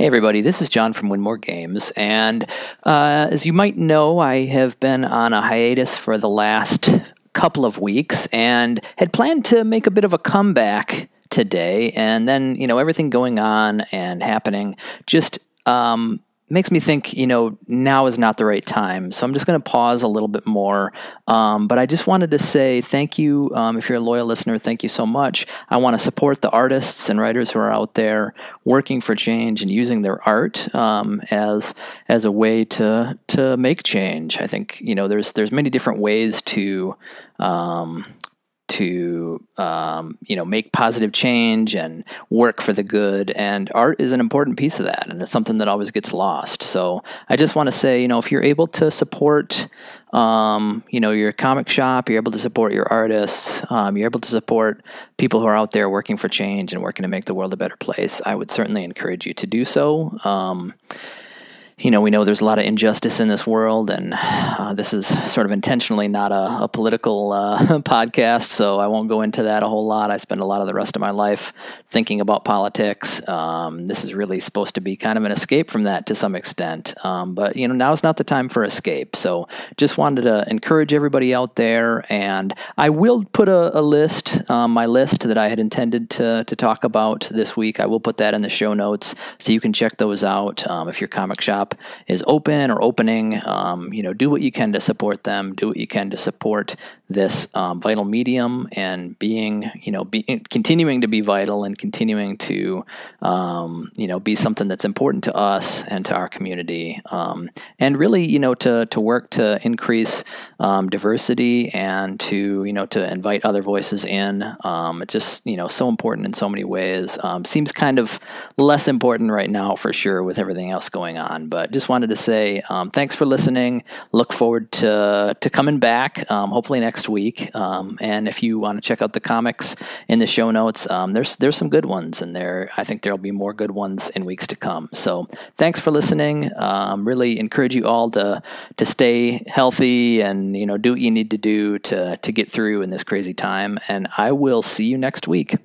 Hey, everybody, this is Jon from Winmore Games. And uh, as you might know, I have been on a hiatus for the last couple of weeks and had planned to make a bit of a comeback today. And then, you know, everything going on and happening just um, makes me think, you know, now is not the right time. So I'm just going to pause a little bit more. Um, but I just wanted to say thank you. Um, if you're a loyal listener, thank you so much. I want to support the artists and writers who are out there working for change and using their art um, as as a way to to make change. I think you know there's there's many different ways to um, to um, you know make positive change and work for the good. And art is an important piece of that and it's something that always gets lost. So i just want to say you know if you're able to support um, you know your comic shop you're able to support your artists um, you're able to support people who are out there working for change and working to make the world a better place i would certainly encourage you to do so. Um, you know, we know there's a lot of injustice in this world, and uh, this is sort of intentionally not a, a political uh, podcast, so I won't go into that a whole lot. I spend a lot of the rest of my life thinking about politics. Um, this is really supposed to be kind of an escape from that to some extent, um, but you know, now is not the time for escape. So, just wanted to encourage everybody out there, and I will put a, a list, um, my list that I had intended to to talk about this week. I will put that in the show notes, so you can check those out um, if your comic shop is open or opening, um, you know, do what you can to support them. Do what you can to support this um, vital medium and being, you know, be, continuing to be vital and continuing to, um, you know, be something that's important to us and to our community. Um, and really, you know, to to work to increase um, diversity and to, you know, to invite other voices in. Um, it's just, you know, so important in so many ways. seems kind of less important right now for sure with everything else going on, but but just wanted to say um, thanks for listening. Look forward to to coming back, um, hopefully next week. Um, and if you want to check out the comics in the show notes, um, there's there's some good ones, and there I think there'll be more good ones in weeks to come. So thanks for listening. Um, really encourage you all to to stay healthy and you know do what you need to do to to get through in this crazy time. And I will see you next week.